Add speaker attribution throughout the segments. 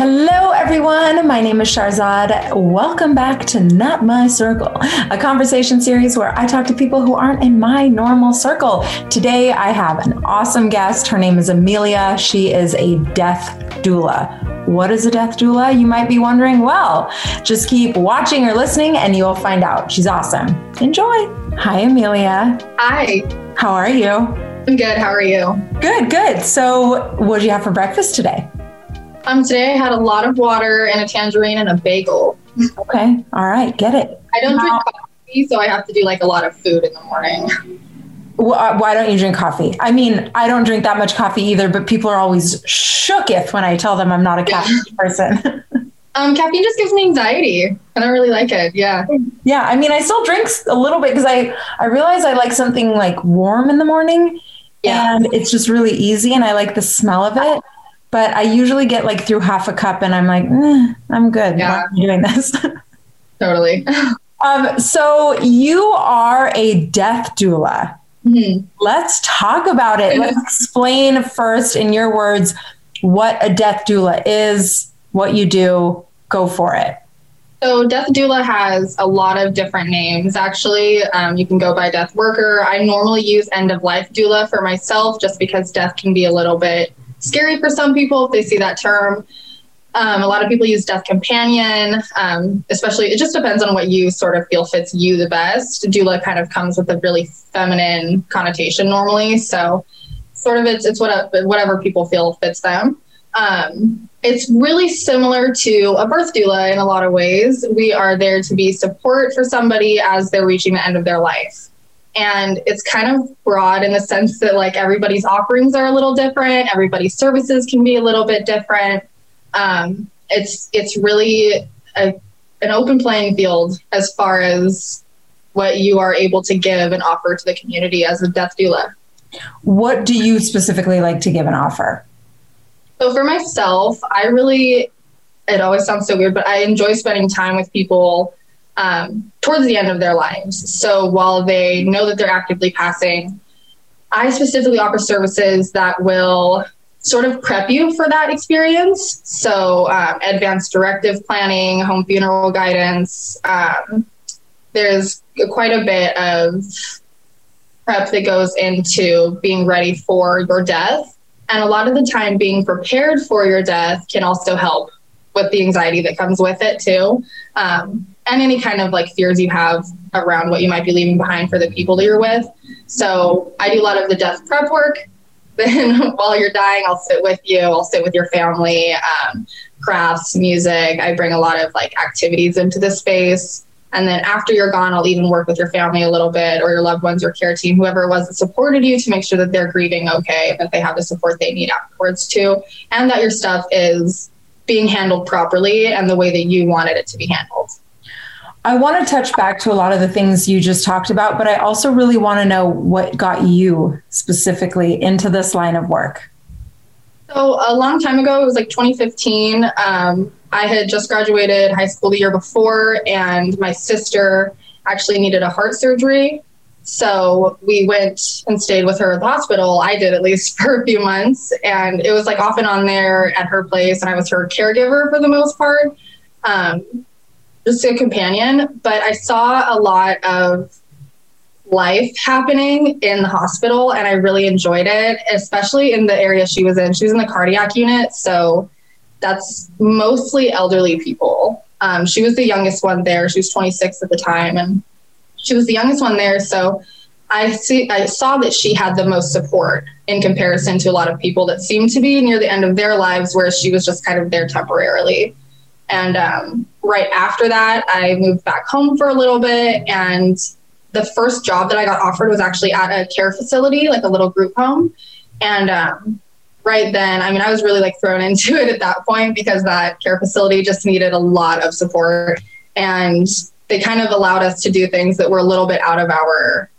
Speaker 1: Hello, everyone. My name is Sharzad. Welcome back to Not My Circle, a conversation series where I talk to people who aren't in my normal circle. Today, I have an awesome guest. Her name is Amelia. She is a death doula. What is a death doula? You might be wondering. Well, just keep watching or listening and you will find out. She's awesome. Enjoy. Hi, Amelia.
Speaker 2: Hi.
Speaker 1: How are you?
Speaker 2: I'm good. How are you?
Speaker 1: Good, good. So, what did you have for breakfast today?
Speaker 2: Um, today I had a lot of water and a tangerine and a bagel.
Speaker 1: Okay. All right. Get it.
Speaker 2: I don't drink coffee, so I have to do like a lot of food in the morning.
Speaker 1: uh, Why don't you drink coffee? I mean, I don't drink that much coffee either, but people are always shooketh when I tell them I'm not a caffeine person.
Speaker 2: Um, caffeine just gives me anxiety. I don't really like it. Yeah.
Speaker 1: Yeah. I mean, I still drink a little bit because I, I realize I like something like warm in the morning
Speaker 2: Yeah.
Speaker 1: and it's just really easy and I like the smell of it. But I usually get like through half a cup and I'm like, eh, I'm good.
Speaker 2: Yeah.
Speaker 1: am doing this?
Speaker 2: Totally.
Speaker 1: um, so you are a death doula.
Speaker 2: Mhm.
Speaker 1: Let's talk about it. Let's explain first in your words what a death doula is, what you do. Go for it.
Speaker 2: So death doula has a lot of different names. Actually, um, you can go by death worker. I normally use end of life doula for myself, just because death can be a little bit scary for some people if they see that term. Um, a lot of people use death companion, um, especially. It just depends on what you sort of feel fits you the best. Doula kind of comes with a really feminine connotation normally, so sort of it's it's what whatever people feel fits them. Um, it's really similar to a birth doula in a lot of ways. We are there to be support for somebody as they're reaching the end of their life. And it's kind of broad in the sense that like everybody's offerings are a little different, everybody's services can be a little bit different. Um, it's it's really a, an open playing field as far as what you are able to give and offer to the community as a death doula.
Speaker 1: What do you specifically like to give an offer?
Speaker 2: So for myself, I really, it always sounds so weird, but I enjoy spending time with people um, towards the end of their lives. So while they know that they're actively passing, I specifically offer services that will sort of prep you for that experience. So um, advanced directive planning, home funeral guidance. Um, there's quite a bit of prep that goes into being ready for your death. And a lot of the time, being prepared for your death can also help with the anxiety that comes with it, too. Um, and any kind of like fears you have around what you might be leaving behind for the people that you're with. So I do a lot of the death prep work. Then while you're dying, I'll sit with you, I'll sit with your family, um, crafts, music. I bring a lot of like activities into the space. And then after you're gone, I'll even work with your family a little bit or your loved ones, your care team, whoever it was that supported you to make sure that they're grieving okay, that they have the support they need afterwards too, and that your stuff is being handled properly and the way that you wanted it to be handled.
Speaker 1: I want to touch back to a lot of the things you just talked about, but I also really want to know what got you specifically into this line of work.
Speaker 2: So a long time ago, it was like 2015. Um, I had just graduated high school the year before, and my sister actually needed a heart surgery. So we went and stayed with her at the hospital. I did at least for a few months, and it was like off and on there at her place, and I was her caregiver for the most part, um, just a companion. But I saw a lot of life happening in the hospital and I really enjoyed it, especially in the area she was in. She was in the cardiac unit, so that's mostly elderly people. Um, she was the youngest one there. She was 26 at the time, and she was the youngest one there. So I see, I saw that she had the most support in comparison to a lot of people that seemed to be near the end of their lives, where she was just kind of there temporarily. And um, right after that, I moved back home for a little bit, and the first job that I got offered was actually at a care facility, like a little group home. And um, right then, I mean, I was really like thrown into it at that point because that care facility just needed a lot of support. And they kind of allowed us to do things that were a little bit out of our,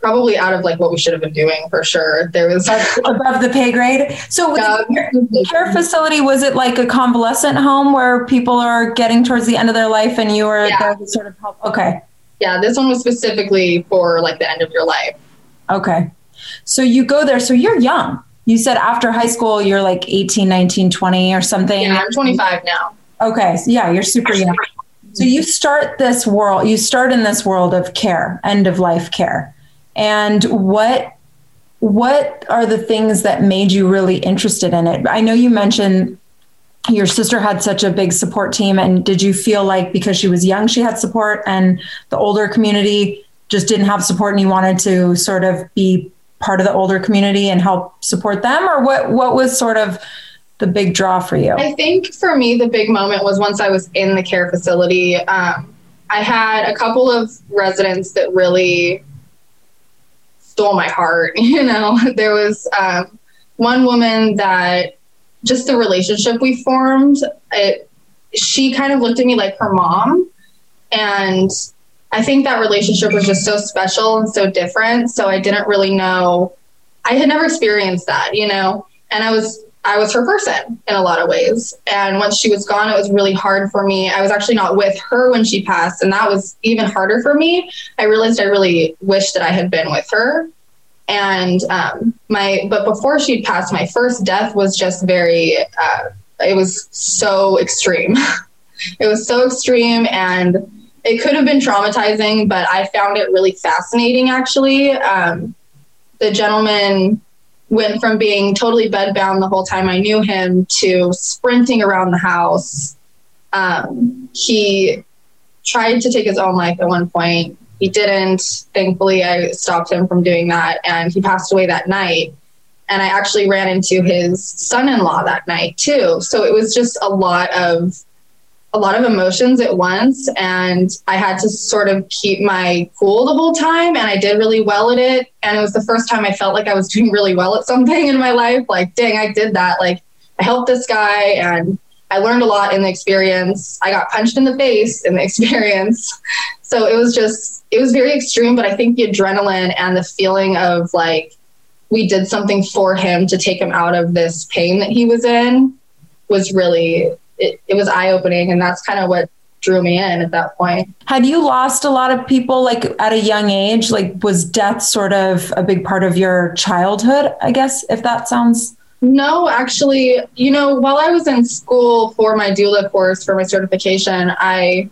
Speaker 2: probably out of like what we should have been doing for sure. There was
Speaker 1: above the pay grade. So
Speaker 2: Yeah.
Speaker 1: the care facility was it like a convalescent home where people are getting towards the end of their life and you were
Speaker 2: Yeah.
Speaker 1: there to sort of help? Okay.
Speaker 2: yeah, this one was specifically for like the end of your life.
Speaker 1: Okay. So you go there. So you're young. you said after high school, you're like 18, 19, 20 or something.
Speaker 2: Yeah, I'm 25 now.
Speaker 1: Okay. So yeah, you're super young. So you start this world, you start in this world of care, end of life care. And what what are the things that made you really interested in it? I know you mentioned your sister had such a big support team and did you feel like because she was young she had support and the older community just didn't have support and you wanted to sort of be part of the older community and help support them or what what was sort of the big draw for you
Speaker 2: i think for me the big moment was once i was in the care facility um, i had a couple of residents that really stole my heart you know there was um, one woman that just the relationship we formed, it, she kind of looked at me like her mom. And I think that relationship was just so special and so different. So I didn't really know, I had never experienced that, you know? And I was, I was her person in a lot of ways. And once she was gone, it was really hard for me. I was actually not with her when she passed. And that was even harder for me. I realized I really wished that I had been with her and um, my but before she passed my first death was just very uh, it was so extreme it was so extreme and it could have been traumatizing but i found it really fascinating actually um, the gentleman went from being totally bedbound the whole time i knew him to sprinting around the house um, he tried to take his own life at one point he didn't. Thankfully, I stopped him from doing that, and he passed away that night. And I actually ran into his son-in-law that night too. So it was just a lot of a lot of emotions at once and I had to sort of keep my cool the whole time and I did really well at it and it was the first time I felt like I was doing really well at something in my life like dang I did that like I helped this guy and I learned a lot in the experience. I got punched in the face in the experience. So it was just, it was very extreme, but I think the adrenaline and the feeling of like we did something for him to take him out of this pain that he was in was really, it, it was eye opening. And that's kind of what drew me in at that point.
Speaker 1: Had you lost a lot of people like at a young age? Like, was death sort of a big part of your childhood? I guess, if that sounds
Speaker 2: no, actually, you know, while I was in school for my doula course for my certification, I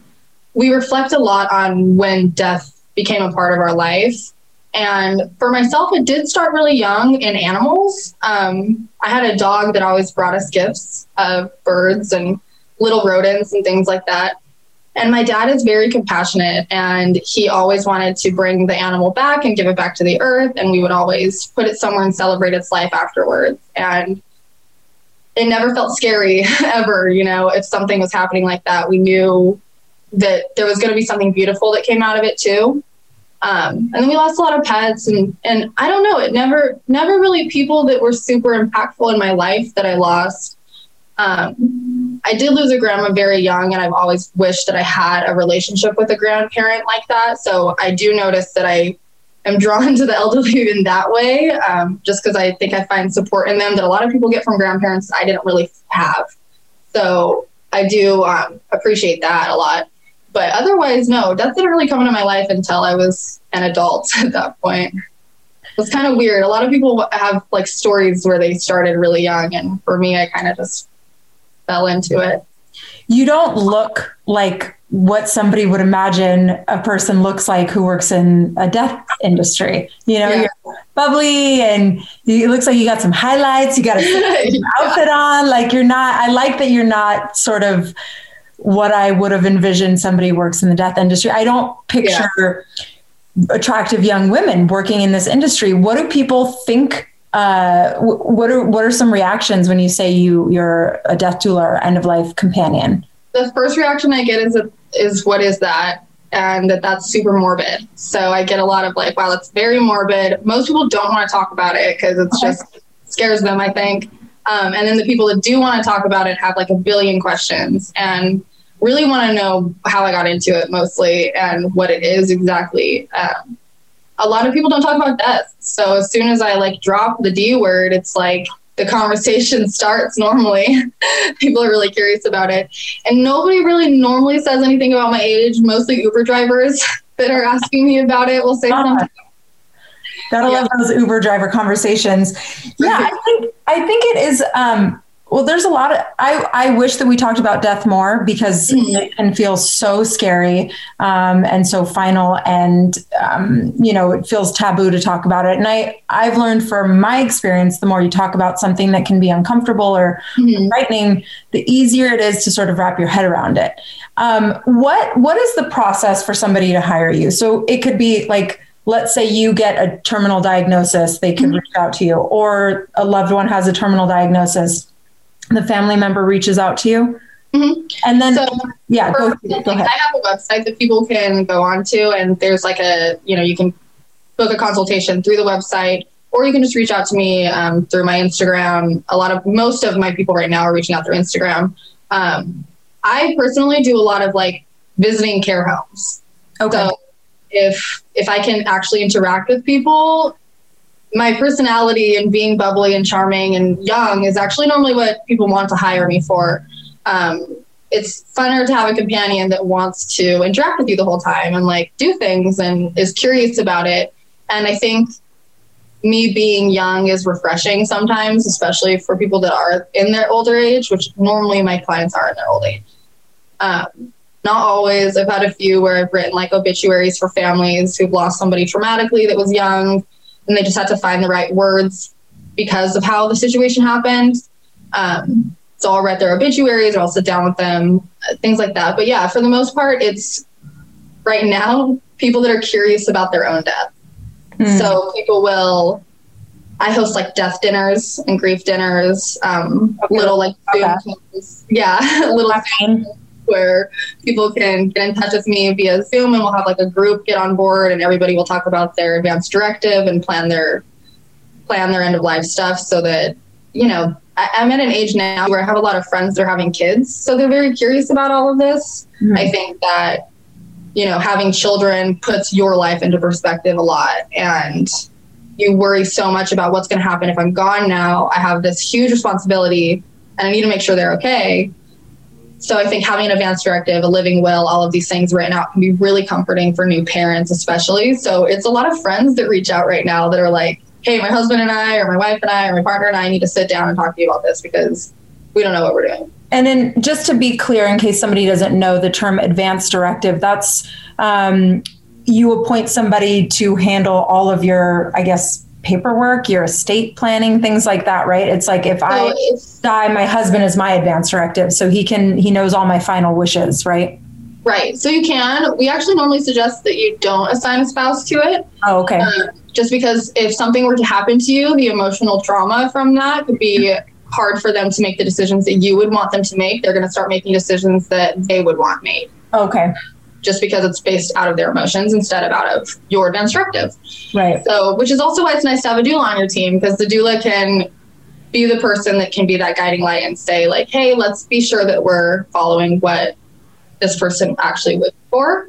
Speaker 2: we reflect a lot on when death became a part of our life. And for myself, it did start really young in animals. Um, I had a dog that always brought us gifts of birds and little rodents and things like that. And my dad is very compassionate and he always wanted to bring the animal back and give it back to the earth. And we would always put it somewhere and celebrate its life afterwards. And it never felt scary ever. You know, if something was happening like that, we knew that there was going to be something beautiful that came out of it too. Um, and then we lost a lot of pets and, and I don't know, it never, never really people that were super impactful in my life that I lost. Um, I did lose a grandma very young, and I've always wished that I had a relationship with a grandparent like that. So I do notice that I am drawn to the elderly in that way, um, just because I think I find support in them that a lot of people get from grandparents I didn't really have. So I do um, appreciate that a lot. But otherwise, no, death didn't really come into my life until I was an adult at that point. It was kind of weird. A lot of people have like stories where they started really young, and for me, I kind of just fell into it.
Speaker 1: You don't look like what somebody would imagine a person looks like who works in a death industry. You know, yeah. you're bubbly and it looks like you got some highlights, you got a yeah. outfit on. Like you're not, I like that you're not sort of what I would have envisioned somebody works in the death industry. I don't picture yeah. attractive young women working in this industry. What do people think uh, what are what are some reactions when you say you you're a death doula or end of life companion?
Speaker 2: The first reaction I get is is what is that, and that that's super morbid. So I get a lot of like, wow, that's very morbid. Most people don't want to talk about it because it's okay. just scares them. I think. Um, and then the people that do want to talk about it have like a billion questions and really want to know how I got into it mostly and what it is exactly. Um, a lot of people don't talk about death. So as soon as I like drop the D word, it's like the conversation starts normally. people are really curious about it. And nobody really normally says anything about my age. Mostly Uber drivers that are asking me about it will say uh-huh. something.
Speaker 1: Gotta yeah. love those Uber driver conversations. Yeah, I think I think it is. Um, well, there's a lot of, I, I wish that we talked about death more because mm-hmm. it can feel so scary um, and so final. And, um, you know, it feels taboo to talk about it. And I, I've learned from my experience, the more you talk about something that can be uncomfortable or mm-hmm. frightening, the easier it is to sort of wrap your head around it. Um, what, what is the process for somebody to hire you? So it could be like, let's say you get a terminal diagnosis, they can mm-hmm. reach out to you, or a loved one has a terminal diagnosis the family member reaches out to you. Mm-hmm. And then, so yeah,
Speaker 2: go, go ahead. I have a website that people can go on to, and there's like a, you know, you can book a consultation through the website, or you can just reach out to me um, through my Instagram. A lot of, most of my people right now are reaching out through Instagram. Um, I personally do a lot of like visiting care homes. Okay. So if if I can actually interact with people, my personality and being bubbly and charming and young is actually normally what people want to hire me for. Um, it's funner to have a companion that wants to interact with you the whole time and like do things and is curious about it. And I think me being young is refreshing sometimes, especially for people that are in their older age, which normally my clients are in their old age. Um, not always. I've had a few where I've written like obituaries for families who've lost somebody traumatically that was young and they just had to find the right words because of how the situation happened. Um, so I'll read their obituaries or I'll sit down with them, uh, things like that. But yeah, for the most part, it's right now people that are curious about their own death. Mm. So people will, I host like death dinners and grief dinners, um, okay. little like okay. yeah, little where people can get in touch with me via Zoom and we'll have like a group get on board and everybody will talk about their advanced directive and plan their plan their end of life stuff so that, you know, I, am at an age now where I have a lot of friends that are having kids. So they're very curious about all of this. Mm-hmm. I think that, you know, having children puts your life into perspective a lot. And you worry so much about what's going to happen if I'm gone now. I have this huge responsibility and I need to make sure they're okay. So I think having an advance directive, a living will, all of these things written out can be really comforting for new parents, especially. So it's a lot of friends that reach out right now that are like, hey, my husband and I, or my wife and I, or my partner and I need to sit down and talk to you about this because we don't know what we're doing.
Speaker 1: And then just to be clear, in case somebody doesn't know the term advance directive, that's um, you appoint somebody to handle all of your, I guess, paperwork, your estate planning, things like that, right? It's like if I die, my husband is my advance directive, so he can he knows all my final wishes, right?
Speaker 2: Right. So you can. We actually normally suggest that you don't assign a spouse to it.
Speaker 1: Oh, okay. Uh,
Speaker 2: just because if something were to happen to you, the emotional trauma from that could be hard for them to make the decisions that you would want them to make. They're going to start making decisions that they would want made.
Speaker 1: Okay
Speaker 2: just because it's based out of their emotions instead of out of your advanced directive.
Speaker 1: Right.
Speaker 2: So, which is also why it's nice to have a doula on your team because the doula can be the person that can be that guiding light and say, like, hey, let's be sure that we're following what this person actually would for.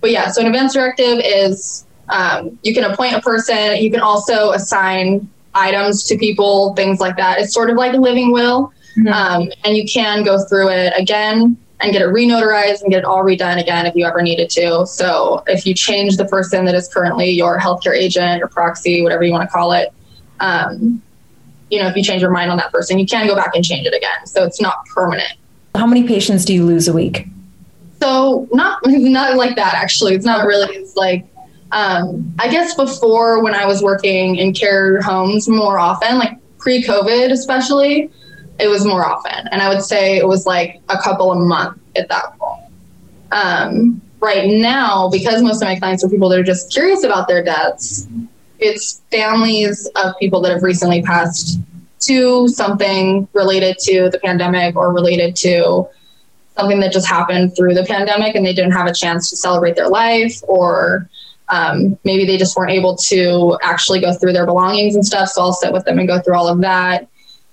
Speaker 2: But yeah, so an advanced directive is um, you can appoint a person, you can also assign items to people, things like that. It's sort of like a living will. Mm-hmm. Um, and you can go through it again and get it renotarized and get it all redone again if you ever needed to. So if you change the person that is currently your healthcare agent, your proxy, whatever you want to call it, um, you know, if you change your mind on that person, you can go back and change it again. So it's not permanent.
Speaker 1: How many patients do you lose a week?
Speaker 2: So not not like that actually. It's not really. It's like um, I guess before when I was working in care homes more often, like pre-COVID especially, it was more often. And I would say it was like a couple a month at that point. Um, right now, because most of my clients are people that are just curious about their deaths, it's families of people that have recently passed to something related to the pandemic or related to something that just happened through the pandemic and they didn't have a chance to celebrate their life or um, maybe they just weren't able to actually go through their belongings and stuff so i'll sit with them and go through all of that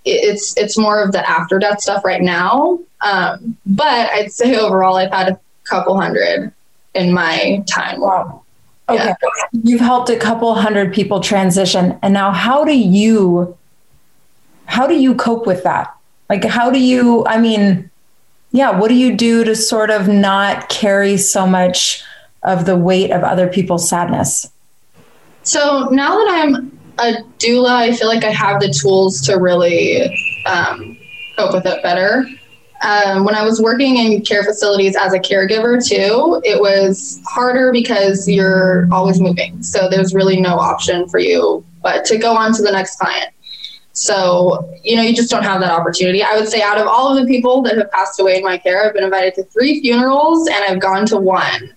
Speaker 2: it's it's more of the after death stuff right now. Um, but I'd say overall, I've had a couple hundred in my time.
Speaker 1: Wow. Okay. Yeah. You've helped a couple hundred people transition. And now how do you how do you cope with that? Like how do you I mean, yeah, what do you do to sort of not carry so much of the weight of other people's sadness?
Speaker 2: So now that I'm a doula, I feel like I have the tools to really um, cope with it better. Um, when I was working in care facilities as a caregiver too, it was harder because you're always moving. So there's really no option for you but to go on to the next client. So, you know, you just don't have that opportunity. I would say out of all of the people that have passed away in my care, I've been invited to three funerals and I've gone to one.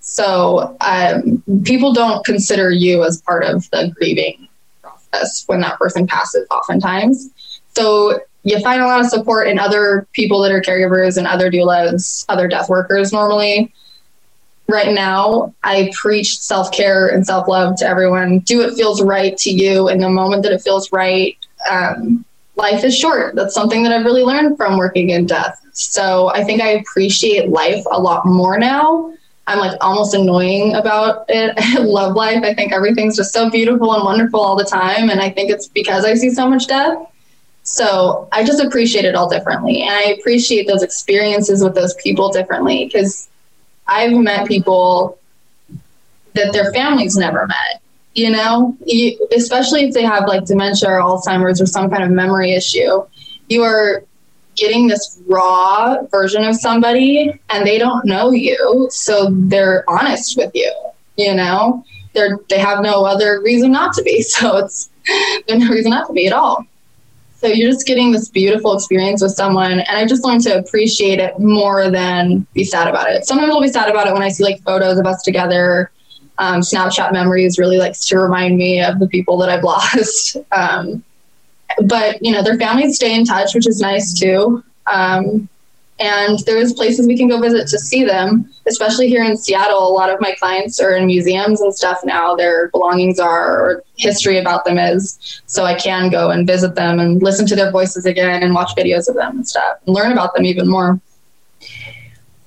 Speaker 2: So, um, people don't consider you as part of the grieving process when that person passes, oftentimes. So, you find a lot of support in other people that are caregivers and other doulas, other death workers normally. Right now, I preach self care and self love to everyone. Do what feels right to you in the moment that it feels right um, life is short. That's something that I've really learned from working in death. So I think I appreciate life a lot more now. I'm like almost annoying about it. I love life. I think everything's just so beautiful and wonderful all the time. And I think it's because I see so much death. So I just appreciate it all differently. And I appreciate those experiences with those people differently because I've met people that their families never met you know you, especially if they have like dementia or alzheimer's or some kind of memory issue you are getting this raw version of somebody and they don't know you so they're honest with you you know? They're they have no other reason not to be so it's there's no reason not to be at all. So you're just getting this beautiful experience with someone and i just learned to appreciate it more than be sad about it. Sometimes i'll be sad about it when i see like photos of us together. Um, Snapchat memories really likes to remind me of the people that I've lost. Um, but you know, their families stay in touch, which is nice too. Um, and there's places we can go visit to see them, especially here in Seattle. A lot of my clients are in museums and stuff now. Their belongings are, or history about them is. So I can go and visit them and listen to their voices again and watch videos of them and stuff and learn about them even more.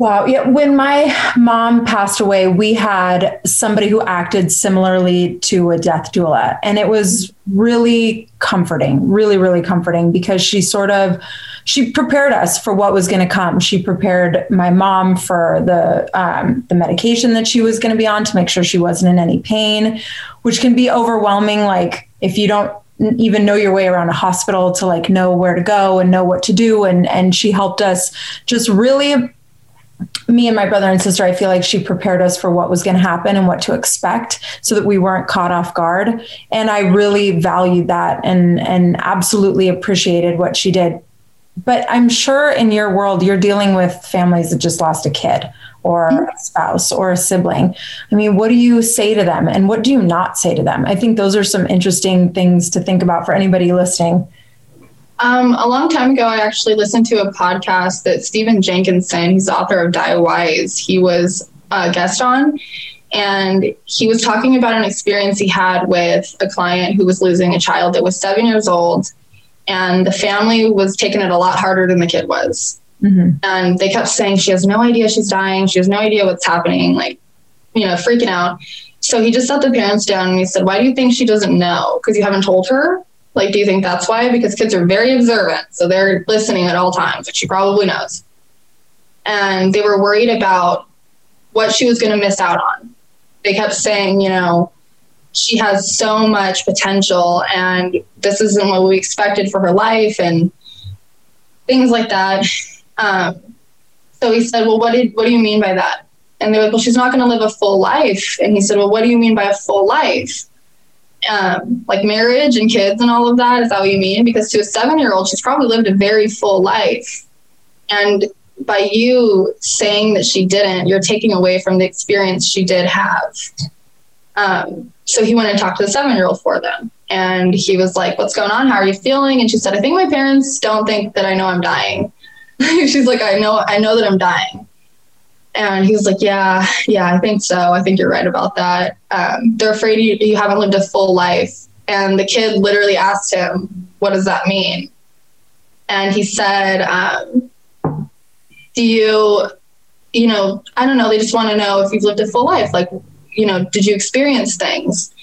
Speaker 1: Wow. Yeah. When my mom passed away, we had somebody who acted similarly to a death doula. And it was really comforting, really, really comforting because she sort of she prepared us for what was going to come. She prepared my mom for the um, the medication that she was going to be on to make sure she wasn't in any pain, which can be overwhelming. Like if you don't even know your way around a hospital to like know where to go and know what to do and and she helped us just really me and my brother and sister, I feel like she prepared us for what was going to happen and what to expect so that we weren't caught off guard. And I really valued that and, and absolutely appreciated what she did. But I'm sure in your world, you're dealing with families that just lost a kid or a mm-hmm. spouse or a sibling. I mean, what do you say to them and what do you not say to them? I think those are some interesting things to think about for anybody listening.
Speaker 2: Um, a long time ago, I actually listened to a podcast that Stephen Jenkinson, he's the author of Die Wise, he was a guest on. And he was talking about an experience he had with a client who was losing a child that was seven years old. And the family was taking it a lot harder than the kid was. Mm-hmm. And they kept saying, she has no idea she's dying. She has no idea what's happening, like, you know, freaking out. So he just sat the parents down and he said, Why do you think she doesn't know? Because you haven't told her? Like, do you think that's why? Because kids are very observant, so they're listening at all times, which she probably knows. And they were worried about what she was going to miss out on. They kept saying, you know, she has so much potential, and this isn't what we expected for her life, and things like that. Um, so he said, "Well, what did what do you mean by that?" And they're like, "Well, she's not going to live a full life." And he said, "Well, what do you mean by a full life?" Um, like marriage and kids and all of that? Is that what you mean? Because to a seven year old, she's probably lived a very full life. And by you saying that she didn't, you're taking away from the experience she did have. Um, so he went and talked to the seven year old for them. And he was like, What's going on? How are you feeling? And she said, I think my parents don't think that I know I'm dying. She's like, I know, I know that I'm dying. And he was like, Yeah, yeah, I think so. I think you're right about that. Um, they're afraid you, you haven't lived a full life. And the kid literally asked him, What does that mean? And he said, um, Do you, you know, I don't know, they just want to know if you've lived a full life. Like, you know, did you experience things?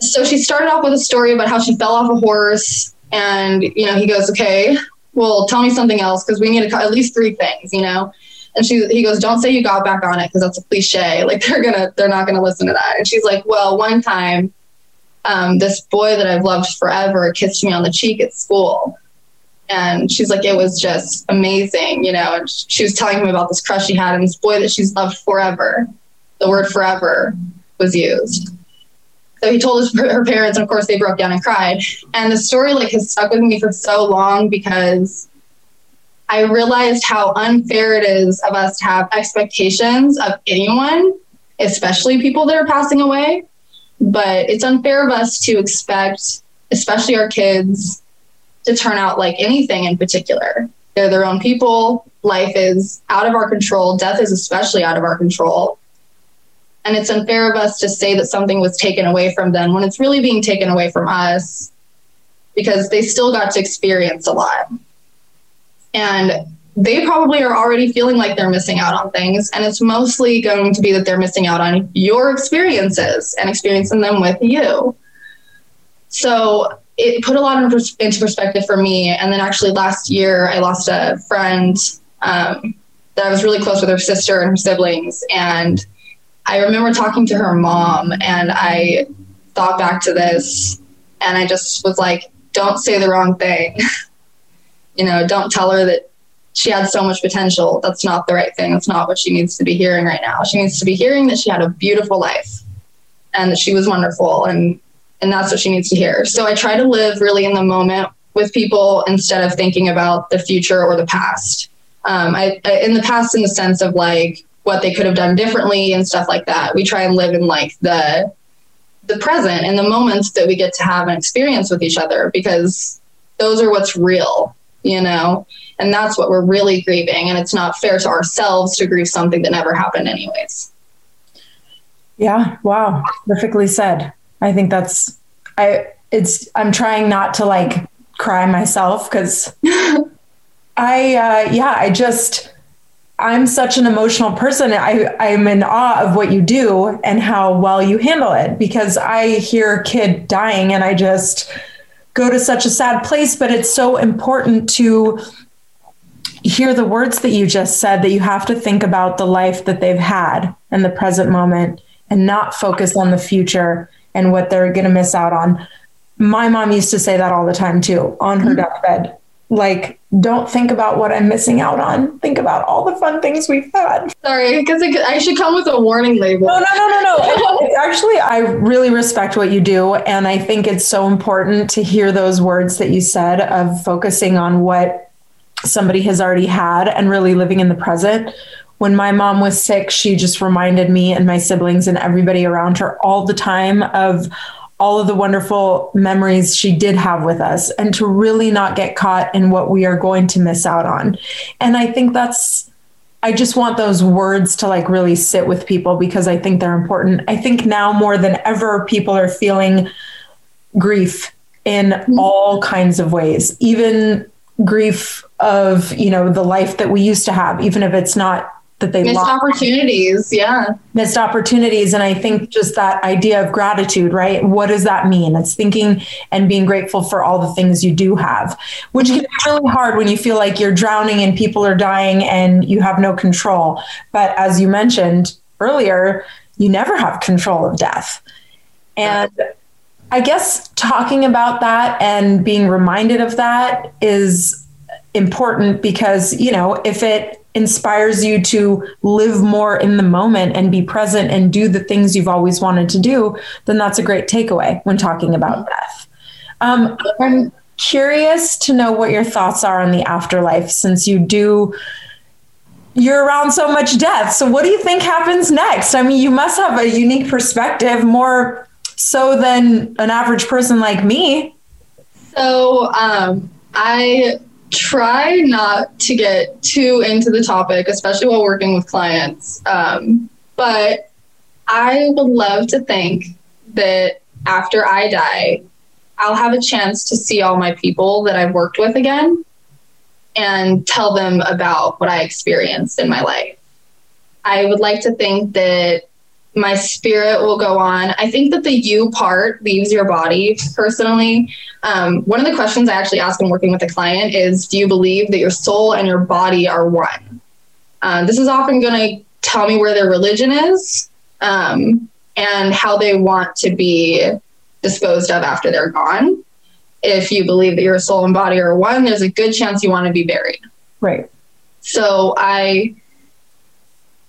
Speaker 2: So she started off with a story about how she fell off a horse. And, you know, he goes, Okay, well, tell me something else because we need at least three things, you know? And she, he goes, don't say you got back on it because that's a cliche. Like they're gonna, they're not gonna listen to that. And she's like, well, one time um, this boy that I've loved forever kissed me on the cheek at school. And she's like, it was just amazing, you know. And she was telling him about this crush she had and this boy that she's loved forever. The word forever was used. So he told his, her parents, and of course they broke down and cried. And the story like has stuck with me for so long because I realized how unfair it is of us to have expectations of anyone, especially people that are passing away. But it's unfair of us to expect, especially our kids, to turn out like anything in particular. They're their own people. Life is out of our control. Death is especially out of our control. And it's unfair of us to say that something was taken away from them when it's really being taken away from us because they still got to experience a lot. And they probably are already feeling like they're missing out on things. And it's mostly going to be that they're missing out on your experiences and experiencing them with you. So it put a lot into perspective for me. And then actually last year, I lost a friend um, that I was really close with her sister and her siblings. And I remember talking to her mom, and I thought back to this, and I just was like, don't say the wrong thing. you know, don't tell her that she had so much potential. That's not the right thing. That's not what she needs to be hearing right now. She needs to be hearing that she had a beautiful life and that she was wonderful and and that's what she needs to hear. So I try to live really in the moment with people instead of thinking about the future or the past. Um, I, I in the past in the sense of like what they could have done differently and stuff like that. We try and live in like the the present and the moments that we get to have an experience with each other because those are what's real, you know? And that's what we're really grieving. And it's not fair to ourselves to grieve something that never happened, anyways.
Speaker 1: Yeah. Wow. Perfectly said. I think that's, I, it's, I'm trying not to like cry myself because I, uh, yeah, I just, I'm such an emotional person. I, I'm in awe of what you do and how well you handle it because I hear a kid dying and I just go to such a sad place. But it's so important to hear the words that you just said that you have to think about the life that they've had and the present moment and not focus on the future and what they're going to miss out on. My mom used to say that all the time too on her mm-hmm. deathbed like don't think about what i'm missing out on. Think about all the fun things we've had.
Speaker 2: Sorry because i should come with a warning label.
Speaker 1: No no no no no. Actually i really respect what you do and i think it's so important to hear those words that you said of focusing on what somebody has already had and really living in the present. When my mom was sick she just reminded me and my siblings and everybody around her all the time of all of the wonderful memories she did have with us and to really not get caught in what we are going to miss out on. And I think that's I just want those words to like really sit with people because I think they're important. I think now more than ever people are feeling grief in mm-hmm. all kinds of ways. Even grief of, you know, the life that we used to have even if it's not that they
Speaker 2: missed lost. opportunities. Yeah.
Speaker 1: Missed opportunities. And I think just that idea of gratitude, right? What does that mean? It's thinking and being grateful for all the things you do have, which mm-hmm. can be really hard when you feel like you're drowning and people are dying and you have no control. But as you mentioned earlier, you never have control of death. And I guess talking about that and being reminded of that is important because, you know, if it inspires you to live more in the moment and be present and do the things you've always wanted to do, then that's a great takeaway when talking about death. Um, I'm curious to know what your thoughts are on the afterlife since you do you're around so much death. So what do you think happens next? I mean, you must have a unique perspective more so than an average person like me.
Speaker 2: So, um, I try not to get too into the topic, especially while working with clients. Um, but I would love to think that after I die, I'll have a chance to see all my people that I've worked with again and tell them about what I experienced in my life. I would like to think that my spirit will go on. I think that the you part leaves your body personally. Um, one of the questions I actually ask when working with a client is Do you believe that your soul and your body are one? Uh, this is often going to tell me where their religion is um, and how they want to be disposed of after they're gone. If you believe that your soul and body are one, there's a good chance you want to be buried.
Speaker 1: Right.
Speaker 2: So I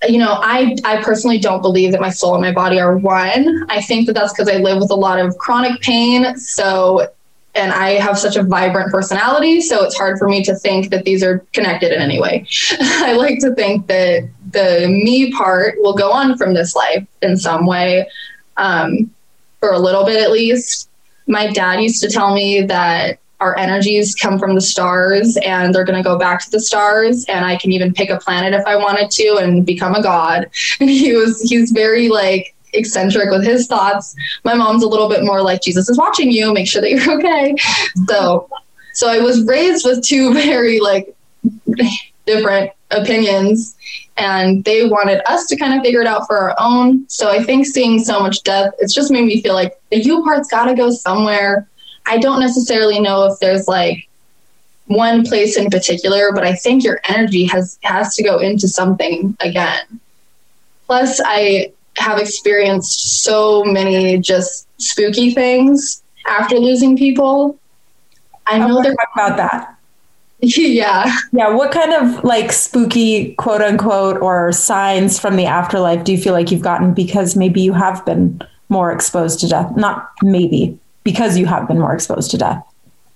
Speaker 2: you know, I I personally don't believe that my soul and my body are one. I think that that's because I live with a lot of chronic pain. So and I have such a vibrant personality, so it's hard for me to think that these are connected in any way. I like to think that the me part will go on from this life in some way, um, for a little bit at least. My dad used to tell me that our energies come from the stars and they're going to go back to the stars and i can even pick a planet if i wanted to and become a god. And he was he's very like eccentric with his thoughts. My mom's a little bit more like jesus is watching you make sure that you're okay. So so i was raised with two very like different opinions and they wanted us to kind of figure it out for our own. So i think seeing so much death it's just made me feel like the you part's got to go somewhere I don't necessarily know if there's like one place in particular, but I think your energy has has to go into something again. Plus, I have experienced so many just spooky things after losing people.
Speaker 1: I know they're about that.
Speaker 2: yeah.
Speaker 1: Yeah. What kind of like spooky quote unquote or signs from the afterlife do you feel like you've gotten because maybe you have been more exposed to death? Not maybe, because you have been more exposed to death?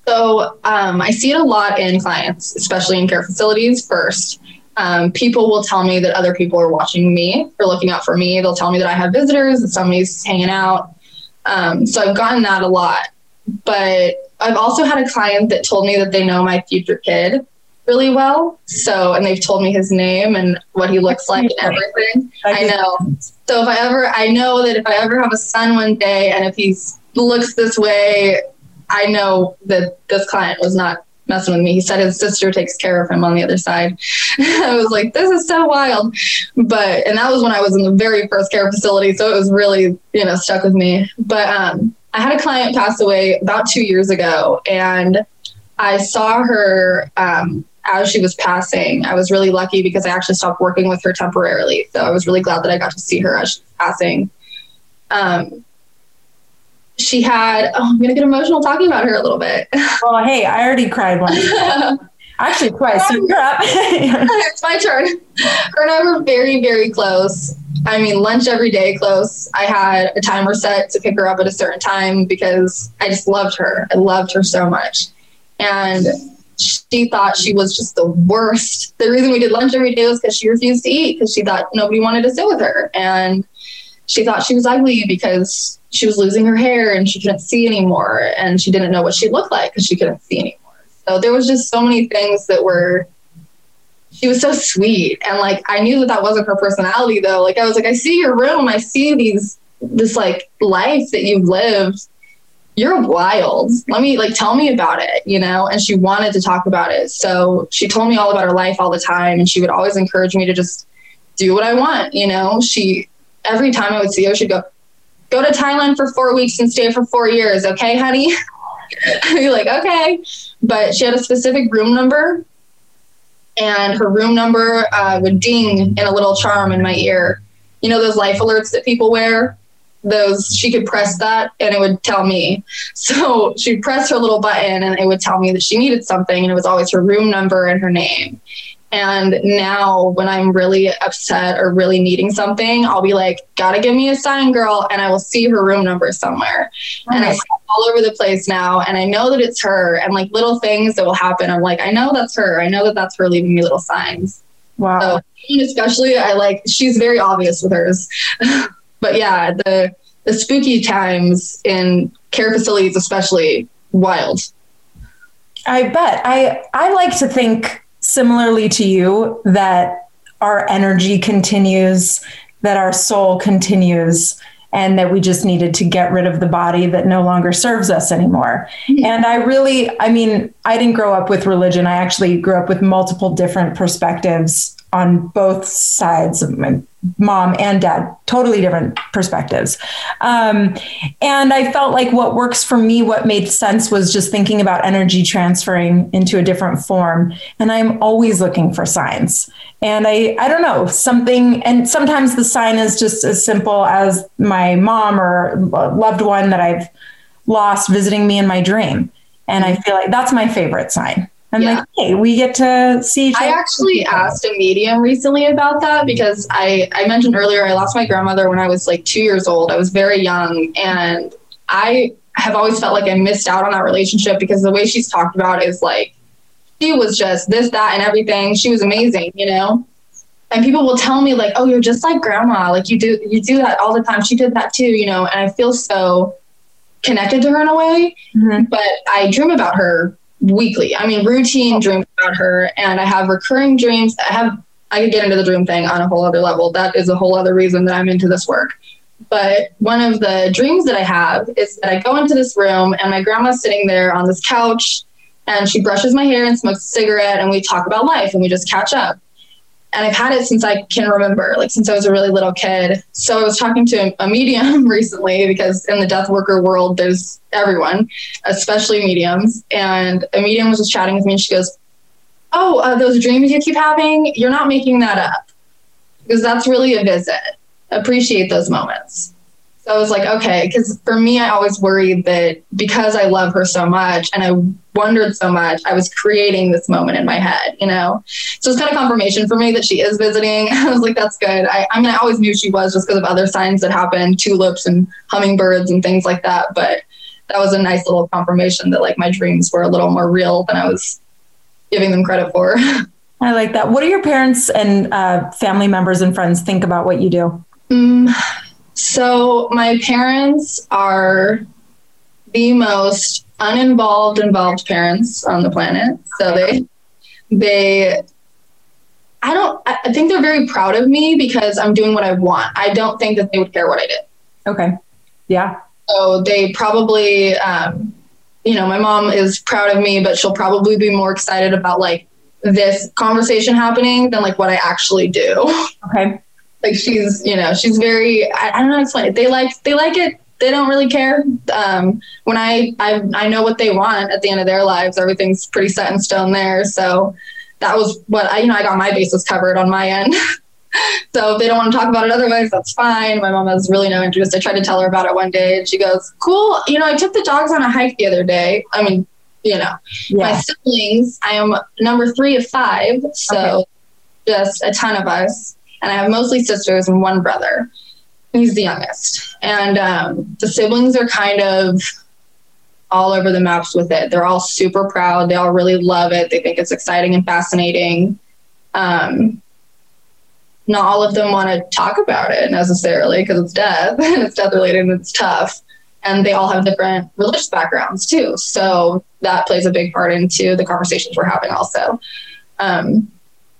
Speaker 2: So um, I see it a lot in clients, especially in care facilities first. Um, people will tell me that other people are watching me or looking out for me. They'll tell me that I have visitors, that somebody's hanging out. Um, so I've gotten that a lot. But I've also had a client that told me that they know my future kid really well. So, and they've told me his name and what he looks like and everything. I know. So if I ever, I know that if I ever have a son one day and if he looks this way, I know that this client was not messing with me. He said his sister takes care of him on the other side. I was like, this is so wild. But, and that was when I was in the very first care facility. So it was really, you know, stuck with me. But um, I had a client pass away about two years ago and I saw her um, as she was passing. I was really lucky because I actually stopped working with her temporarily. So I was really glad that I got to see her as she was passing. Um, she had, oh, I'm going to get emotional talking about her a little bit.
Speaker 1: Well, hey, I already cried once. Actually, twice. So you're up.
Speaker 2: it's my turn. Her and I were very, very close. I mean, lunch every day close. I had a timer set to pick her up at a certain time because I just loved her. I loved her so much. And she thought she was just the worst. The reason we did lunch every day was because she refused to eat because she thought nobody wanted to sit with her. And she thought she was ugly because she was losing her hair and she couldn't see anymore. And she didn't know what she looked like because she couldn't see anymore. So there was just so many things that were she was so sweet. And like i knew that that wasn't her personality though. Like i was like i see your room. I see these this like life that you've lived you're wild let me like tell me about it you know and she wanted to talk about it so she told me all about her life all the time and she would always encourage me to just do what i want you know she every time i would see her she'd go go to Thailand for four weeks and stay for four years, okay, honey? I'd be like, okay. But she had a specific room number, and her room number uh, would ding in a little charm in my ear. You know those life alerts that people wear? Those she could press that and it would tell me. So she'd press her little button and it would tell me that she needed something, and it was always her room number and her name. And now, when I'm really upset or really needing something, I'll be like, gotta give me a sign, girl. And I will see her room number somewhere. And I see all over the place now. And I know that it's her. And like little things that will happen, I'm like, I know that's her. I know that that's her leaving me little signs.
Speaker 1: Wow.
Speaker 2: So, especially, I like, she's very obvious with hers. but yeah, the, the spooky times in care facilities, especially, wild.
Speaker 1: I bet. I, I like to think similarly to you that our energy continues, that our soul continues, and that we just needed to get rid of the body that no longer serves us anymore. Mm-hmm. And I really, I mean, I didn't grow up with religion. I actually grew up with multiple different perspectives on both sides of my mom and dad, totally different perspectives. Um, and I felt like what works for me, what made sense was just thinking about energy transferring into a different form. And I'm always looking for signs. And I, I don't know, something, and sometimes the sign is just as simple as my mom or loved one that I've lost visiting me in my dream. And I feel like that's my favorite sign. I'm
Speaker 2: Yeah.
Speaker 1: like, hey, we get to see each
Speaker 2: I actually asked a medium recently about that because I, I mentioned earlier I lost my grandmother when I was like two years old. I was very young and I have always felt like I missed out on that relationship because the way she's talked about is like she was just this, that, and everything. She was amazing, you know? And people will tell me like, oh, you're just like grandma. Like you do you do that all the time. She did that too, you know, and I feel so connected to her in a way
Speaker 1: Mhm.
Speaker 2: but I dream about her weekly. I mean, routine oh. dreams about her, and I have recurring dreams. I have. I could get into the dream thing on a whole other level. That is a whole other reason that I'm into this work. But one of the dreams that I have is that I go into this room and my grandma's sitting there on this couch and she brushes my hair and smokes a cigarette and we talk about life and we just catch up. And I've had it since I can remember, like since I was a really little kid. So I was talking to a medium recently because in the death worker world, there's everyone, especially mediums. And a medium was just chatting with me and she goes, Oh, uh, those dreams you keep having, you're not making that up because that's really a visit. Appreciate those moments. So I was like, okay, because for me, I always worried that because I love her so much and I wondered so much, I was creating this moment in my head, you know? So it's kind of confirmation for me that she is visiting. I was like, that's good. I, I mean, I always knew she was just because of other signs that happened, tulips and hummingbirds and things like that. But that was a nice little confirmation that like my dreams were a little more real than I was giving them credit for.
Speaker 1: I like that. What do your parents and uh, family members and friends think about what you do?
Speaker 2: Mm, so my parents are the most uninvolved involved parents on the planet. So they they I don't I think they're very proud of me because I'm doing what I want. I don't think that they would care what I did.
Speaker 1: Okay. Yeah.
Speaker 2: So they probably um you know, my mom is proud of me, but she'll probably be more excited about like this conversation happening than like what I actually do.
Speaker 1: Okay.
Speaker 2: like she's you know she's very I, I don't know how to explain it they like they like it they don't really care. Um when I, I i know what they want at the end of their lives. Everything's pretty set in stone there. So that was what i you know i got my bases covered on my end. So if they don't want to talk about it otherwise that's fine. My mom has really no interest. I tried to tell her about it one day and she goes cool. You know i took the dogs on a hike the other day. I mean you know my siblings i am number three of five. So
Speaker 1: Okay.
Speaker 2: just a ton of us. And i have mostly sisters and one brother he's the youngest. And um, the siblings are kind of all over the maps with it. They're all super proud. They all really love it. They think it's exciting and fascinating. Um, not all of them want to talk about it necessarily because it's death and it's death related and it's tough. And they all have different religious backgrounds too. So that plays a big part into the conversations we're having also. Um,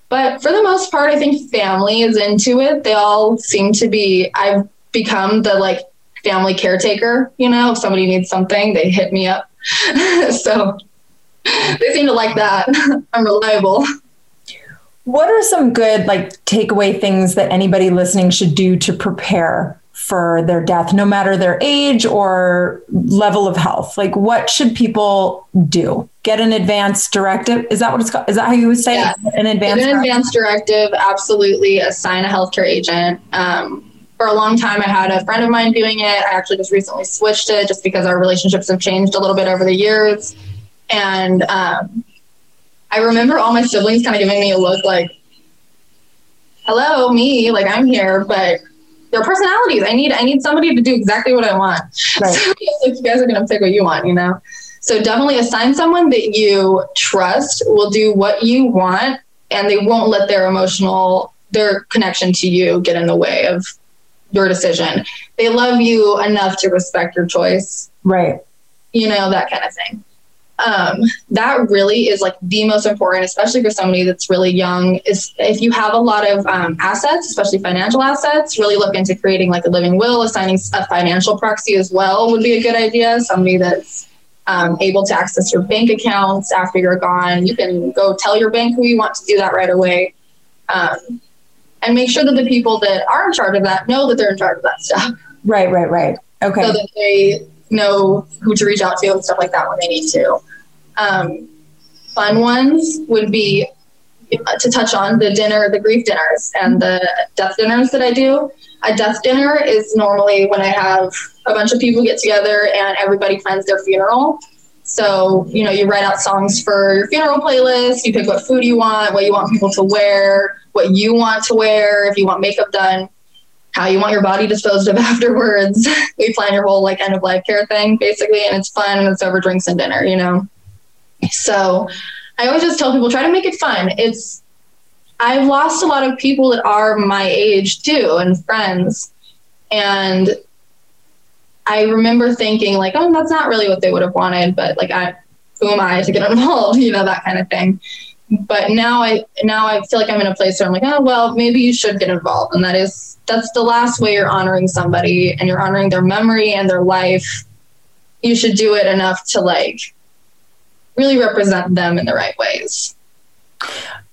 Speaker 2: but for the most part i think family is into it. They all seem to be i've become the like family caretaker you know? If somebody needs something they hit me up. So they seem to like that. I'm reliable.
Speaker 1: What are some good like takeaway things that anybody listening should do to prepare for their death, no matter their age or level of health? Like, what should people do? Get an advance directive? Is that what it's called? Is that how you would say it? An advance?
Speaker 2: Get an
Speaker 1: directive?
Speaker 2: advance directive, absolutely assign a healthcare agent. Um, for a long time, I had a friend of mine doing it. I actually just recently switched it just because our relationships have changed a little bit over the years. And um, I remember all my siblings kind of giving me a look like, hello, me, like I'm here, but their personalities. I need I need somebody to do exactly what I want.
Speaker 1: Right.
Speaker 2: So if you guys are gonna pick what you want, you know. So definitely assign someone that you trust will do what you want and they won't let their emotional their connection to you get in the way of your decision. They love you enough to respect your choice,
Speaker 1: Right.
Speaker 2: you know, that kind of thing. Um, that really is like the most important, especially for somebody that's really young. Is if you have a lot of um, assets, especially financial assets, really look into creating like a living will, assigning a financial proxy as well would be a good idea. Somebody that's um, able to access your bank accounts after you're gone. You can go tell your bank who you want to do that right away. Um, and make sure that the people that are in charge of that know that they're in charge of that stuff
Speaker 1: Right. Right. Right. Okay.
Speaker 2: so that they know who to reach out to and stuff like that when they need to. Um, fun ones would be to touch on the dinner, the grief dinners and the death dinners that I do. A death dinner is normally when I have a bunch of people get together and everybody plans their funeral. So, you know, you write out songs for your funeral playlist, you pick what food you want, what you want people to wear, what you want to wear, if you want makeup done, how you want your body disposed of afterwards. we plan your whole like end of life care thing basically, and it's fun and it's over drinks and dinner, you know. So I always just tell people try to make it fun. It's I've lost a lot of people that are my age too and friends. And I remember thinking like, oh, that's not really what they would have wanted, but like I who am I to get involved, you know, that kind of thing. But now I now I feel like I'm in a place where I'm like, oh well, maybe you should get involved. And that is that's the last way you're honoring somebody and you're honoring their memory and their life. You should do it enough to like really represent them in the right ways.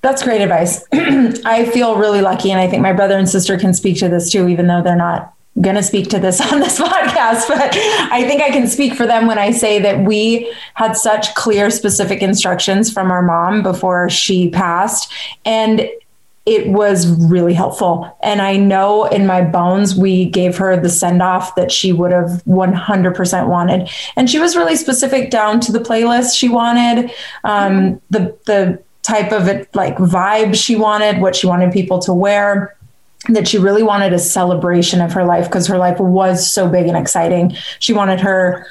Speaker 1: That's great advice. I feel really lucky, and I think my brother and sister can speak to this too, even though they're not going to speak to this on this podcast. But I think I can speak for them when I say that we had such clear, specific instructions from our mom before she passed. And it was really helpful. And I know in my bones, we gave her the send off that she would have 100% wanted. And she was really specific down to the playlist she wanted, um, the, the type of it, like vibe she wanted, what she wanted people to wear that she really wanted a celebration of her life because her life was so big and exciting. She wanted her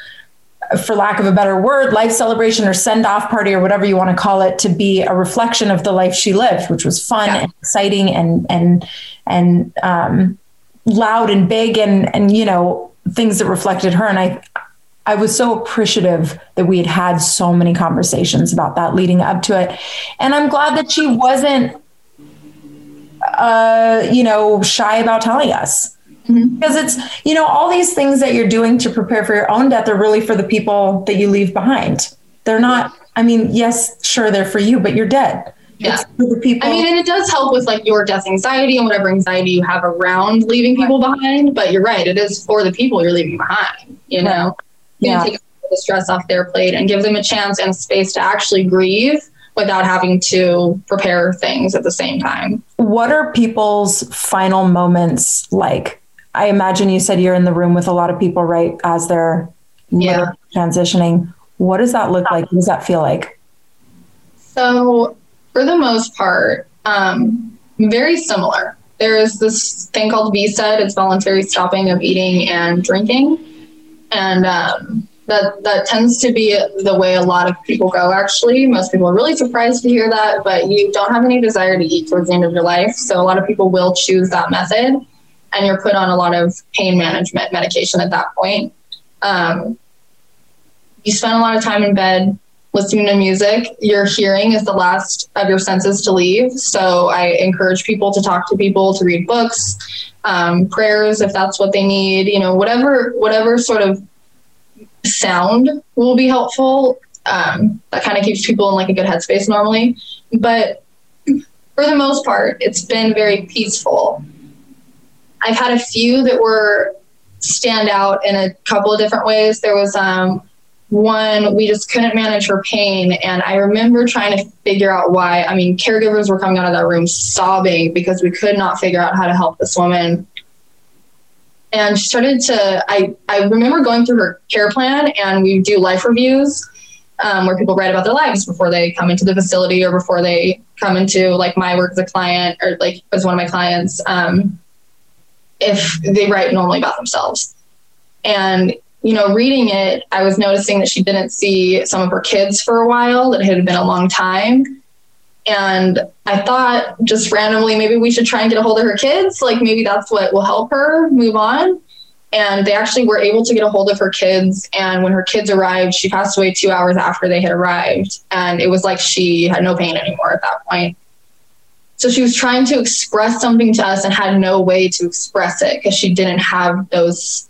Speaker 1: for lack of a better word, life celebration or send off party or whatever you want to call it to be a reflection of the life she lived, which was fun yeah. and exciting and and and um, loud and big and and you know things that reflected her. And I I was so appreciative that we had had so many conversations about that leading up to it, and I'm glad that she wasn't uh, you know shy about telling us Mm-hmm. Because it's, you know, all these things that you're doing to prepare for your own death are really for the people that you leave behind. They're not, I mean, yes, sure, they're for you, but you're dead.
Speaker 2: Yeah. the people. I mean, and it does help with like your death anxiety and whatever anxiety you have around leaving people behind. But you're right, it is for the people you're leaving behind, you know? Yeah. You take the stress off their plate and give them a chance and space to actually grieve without having to prepare things at the same time.
Speaker 1: What are people's final moments like? I imagine you said you're in the room with a lot of people right as they're yeah. transitioning. What does that look like? What does that feel like?
Speaker 2: So, for the most part, um, very similar. There is this thing called VSED. It's voluntary stopping of eating and drinking, and um, that that tends to be the way a lot of people go. Actually, most people are really surprised to hear that, but you don't have any desire to eat towards the end of your life, so a lot of people will choose that method and you're put on a lot of pain management medication at that point. Um, you spend a lot of time in bed listening to music. Your hearing is the last of your senses to leave. So I encourage people to talk to people, to read books, um, prayers if that's what they need. You know, whatever whatever sort of sound will be helpful. Um, that kind of keeps people in like a good headspace normally. But for the most part, it's been very peaceful. I've had a few that were stand out in a couple of different ways. There was um, one we just couldn't manage her pain, and I remember trying to figure out why. I mean, caregivers were coming out of that room sobbing because we could not figure out how to help this woman. And she started to. I I remember going through her care plan, and we do life reviews. Um, where people write about their lives before they come into the facility or before they come into like my work as a client or like as one of my clients. Um, if they write normally about themselves. And, you know, reading it, I was noticing that she didn't see some of her kids for a while, that it had been a long time. And I thought just randomly, maybe we should try and get a hold of her kids. Like maybe that's what will help her move on. And they actually were able to get a hold of her kids. And when her kids arrived, she passed away two hours after they had arrived. And it was like she had no pain anymore at that point. So she was trying to express something to us and had no way to express it because she didn't have those,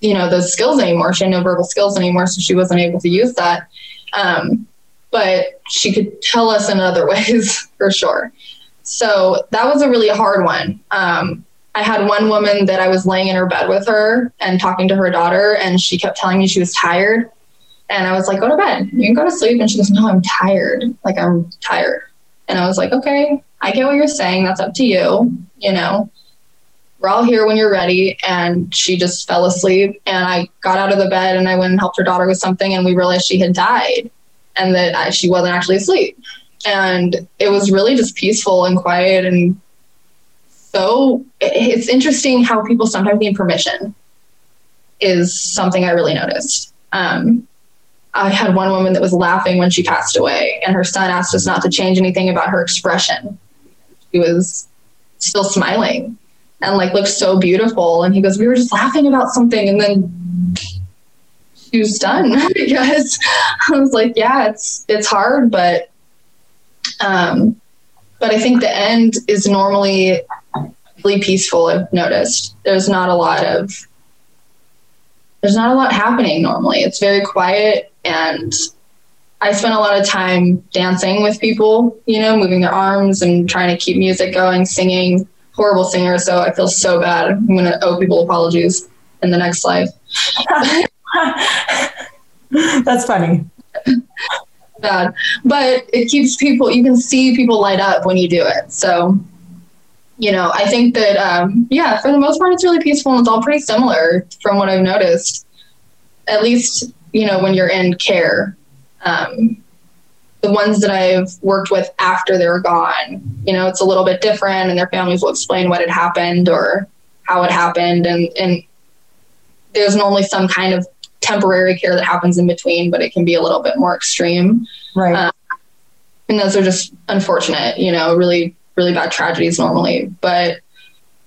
Speaker 2: you know, those skills anymore. She had no verbal skills anymore, so she wasn't able to use that. Um, but she could tell us in other ways for sure. So that was a really hard one. Um, I had one woman that I was laying in her bed with her and talking to her daughter, and she kept telling me she was tired. And I was like, go to bed. You can go to sleep. And she goes, no, I'm tired. Like, I'm tired. And I was like, okay, I get what you're saying. That's up to you. You know, we're all here when you're ready. And she just fell asleep. And I got out of the bed and I went and helped her daughter with something. And we realized she had died and that she wasn't actually asleep. And it was really just peaceful and quiet. And so it's interesting how people sometimes need permission, is something I really noticed. Um, I had one woman that was laughing when she passed away, and her son asked us not to change anything about her expression. She was still smiling and like looked so beautiful. And he goes, We were just laughing about something, and then she was done. because I was like, Yeah, it's it's hard, but um, but I think the end is normally really peaceful. I've noticed there's not a lot of there's not a lot happening normally. It's very quiet and I spent a lot of time dancing with people, you know, moving their arms and trying to keep music going, singing. Horrible singer, so I feel so bad. I'm going to owe people apologies in the next life.
Speaker 1: That's funny.
Speaker 2: Bad. But it keeps people, you can see people light up when you do it. So, you know, I think that, um, yeah, for the most part, it's really peaceful and it's all pretty similar from what I've noticed. At least you know, when you're in care. Um, the ones that I've worked with after they're gone, you know, it's a little bit different and their families will explain what had happened or how it happened. And, and there's normally some kind of temporary care that happens in between, but it can be a little bit more extreme.
Speaker 1: Right. Um,
Speaker 2: and those are just unfortunate, you know, really, really bad tragedies normally. But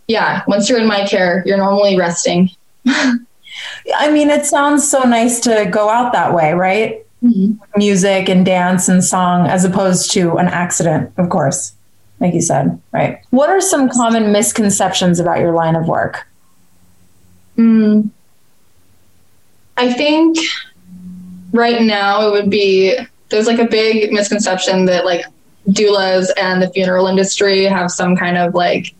Speaker 2: yeah, once you're in my care, you're normally resting.
Speaker 1: I mean, it sounds so nice to go out that way, right? Mm-hmm. Music and dance and song, as opposed to an accident, of course, like you said, right? What are some common misconceptions about your line of work?
Speaker 2: Mm, I think right now it would be there's like a big misconception that like doulas and the funeral industry have some kind of like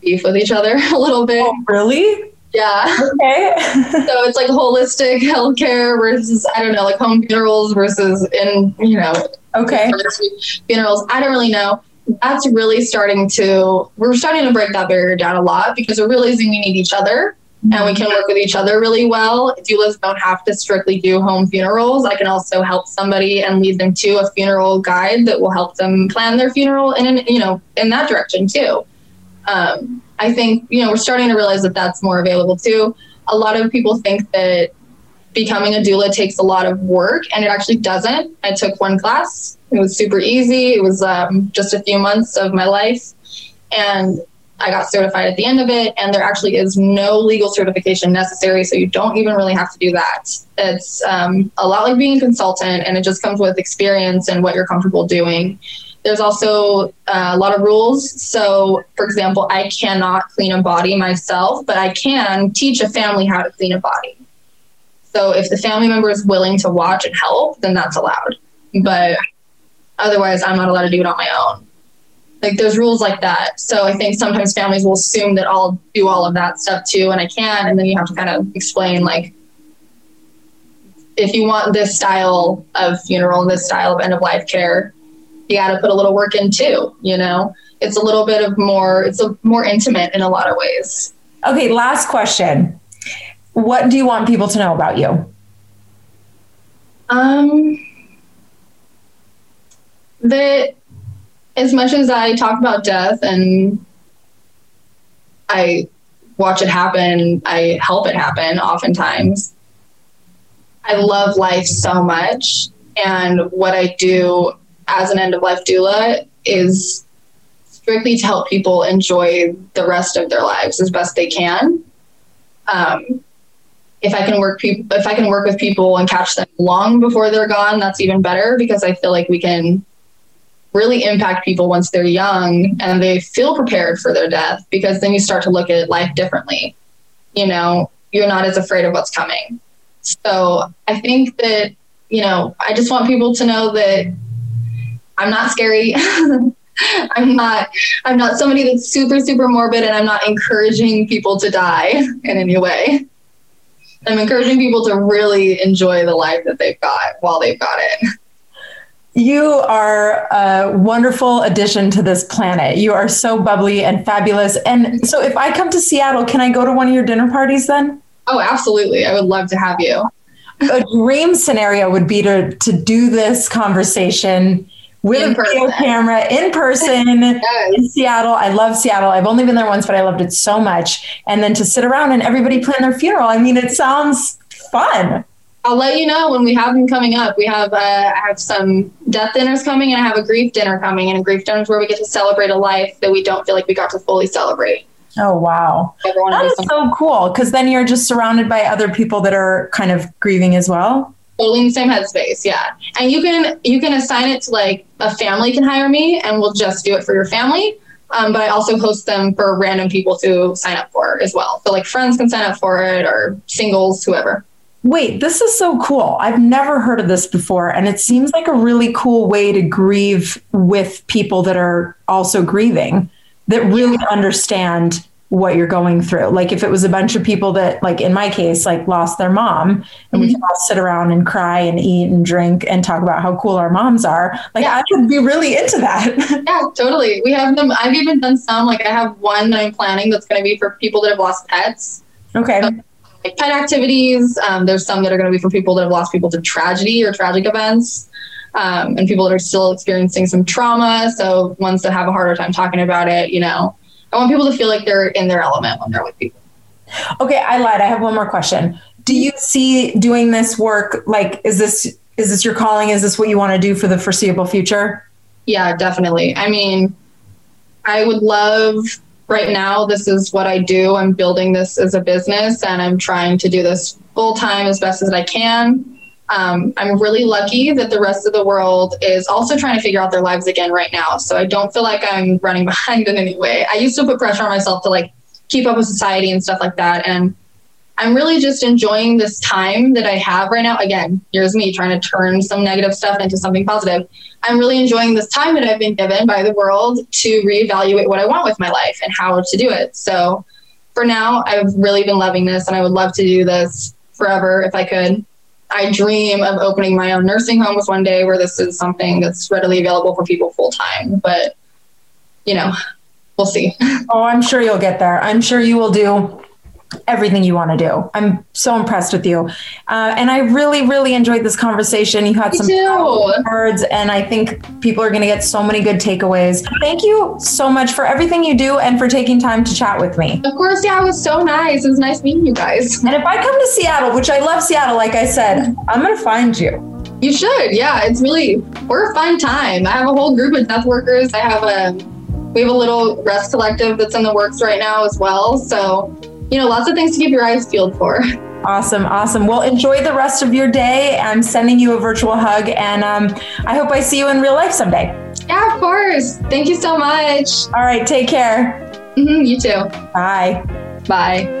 Speaker 2: beef with each other a little bit.
Speaker 1: Oh, really?
Speaker 2: Yeah.
Speaker 1: Okay.
Speaker 2: so it's like holistic healthcare versus I don't know, like home funerals versus in you know.
Speaker 1: Okay.
Speaker 2: Funerals. I don't really know. That's really starting to we're starting to break that barrier down a lot because we're realizing we need each other and we can mm-hmm. work with each other really well. Doulas don't have to strictly do home funerals. I can also help somebody and lead them to a funeral guide that will help them plan their funeral in an, you know in that direction too. Um, I think, you know, we're starting to realize that that's more available too. A lot of people think that becoming a doula takes a lot of work, and it actually doesn't. I took one class, it was super easy. It was um, just a few months of my life. And I got certified at the end of it, and there actually is no legal certification necessary, so you don't even really have to do that. It's um, a lot like being a consultant, and it just comes with experience and what you're comfortable doing. There's also uh, a lot of rules. So, for example, I cannot clean a body myself, but I can teach a family how to clean a body. So, if the family member is willing to watch and help, then that's allowed. But otherwise, I'm not allowed to do it on my own. Like, there's rules like that. So, I think sometimes families will assume that I'll do all of that stuff too, and I can. And then you have to kind of explain, like, if you want this style of funeral this style of end of life care, you got to put a little work in too. You know, it's a little bit of more. It's a more intimate in a lot of ways.
Speaker 1: Okay, last question. What do you want people to know about you?
Speaker 2: Um, that as much as I talk about death and I watch it happen, I help it happen oftentimes. I love life so much. And what I do as an end of life doula is strictly to help people enjoy the rest of their lives as best they can. Um, if I can work people, if I can work with people and catch them long before they're gone, that's even better because I feel like we can really impact people once they're young and they feel prepared for their death because then you start to look at life differently. You know, you're not as afraid of what's coming. So I think that, you know, I just want people to know that I'm not scary. I'm not I'm not somebody that's super super morbid and I'm not encouraging people to die in any way. I'm encouraging people to really enjoy the life that they've got while they've got it.
Speaker 1: You are a wonderful addition to this planet. You are so bubbly and fabulous. And so, if I come to Seattle, can I go to one of your dinner parties then?
Speaker 2: Oh, absolutely. I would love to have you.
Speaker 1: A dream scenario would be to, to do this conversation with in a video person. camera in person yes. in Seattle. I love Seattle. I've only been there once, but I loved it so much. And then to sit around and everybody plan their funeral. I mean, it sounds fun.
Speaker 2: I'll let you know when we have them coming up. We have uh, I have some death dinners coming, and I have a grief dinner coming. And a grief dinner is where we get to celebrate a life that we don't feel like we got to fully celebrate.
Speaker 1: Oh wow, Everyone that is so cool because then you're just surrounded by other people that are kind of grieving as well
Speaker 2: totally in the same headspace. Yeah. And you can you can assign it to like a family can hire me and we'll just do it for your family. Um, but I also host them for random people to sign up for as well. So like friends can sign up for it or singles, whoever.
Speaker 1: Wait, this is so cool. I've never heard of this before. And it seems like a really cool way to grieve with people that are also grieving, that really yeah. understand what you're going through. Like if it was a bunch of people that, like in my case, like lost their mom, and mm-hmm. we can all sit around and cry and eat and drink and talk about how cool our moms are. Like yeah. I would be really into that.
Speaker 2: yeah, totally. We have them. I've even done some. Like I have one that I'm planning that's going to be for people that have lost pets.
Speaker 1: Okay. So,
Speaker 2: like pet activities. Um, there's some that are going to be for people that have lost people to tragedy or tragic events. Um, and people that are still experiencing some trauma. So ones that have a harder time talking about it, you know, I want people to feel like they're in their element when they're with people.
Speaker 1: Okay, I lied. I have one more question. Do you see doing this work like is this is this your calling? Is this what you want to do for the foreseeable future?
Speaker 2: Yeah, definitely. I mean, I would love right now this is what I do. I'm building this as a business and I'm trying to do this full time as best as I can. Um, I'm really lucky that the rest of the world is also trying to figure out their lives again right now. So I don't feel like I'm running behind in any way. I used to put pressure on myself to like keep up with society and stuff like that. And I'm really just enjoying this time that I have right now. Again, here's me trying to turn some negative stuff into something positive. I'm really enjoying this time that I've been given by the world to reevaluate what I want with my life and how to do it. So for now, I've really been loving this and I would love to do this forever if I could. I dream of opening my own nursing homes one day where this is something that's readily available for people full time. But, you know, we'll see.
Speaker 1: Oh, I'm sure you'll get there. I'm sure you will do everything you want to do. I'm so impressed with you. Uh, and I really, really enjoyed this conversation. You had Me some words, and I think people are going to get so many good takeaways. Thank you so much for everything you do and for taking time to chat with me.
Speaker 2: Of course, yeah, it was so nice. It was nice meeting you guys.
Speaker 1: And if I come to Seattle, which I love Seattle, like I said, I'm going to find you.
Speaker 2: You should. Yeah, it's really, we're a fun time. I have a whole group of death workers. I have a, we have a little rest collective that's in the works right now as well. So you know, lots of things to keep your eyes peeled for.
Speaker 1: Awesome, awesome. Well, enjoy the rest of your day. I'm sending you a virtual hug, and um, I hope I see you in real life someday.
Speaker 2: Yeah, of course. Thank you so much.
Speaker 1: All right, take care.
Speaker 2: Mm-hmm, you too.
Speaker 1: Bye.
Speaker 2: Bye.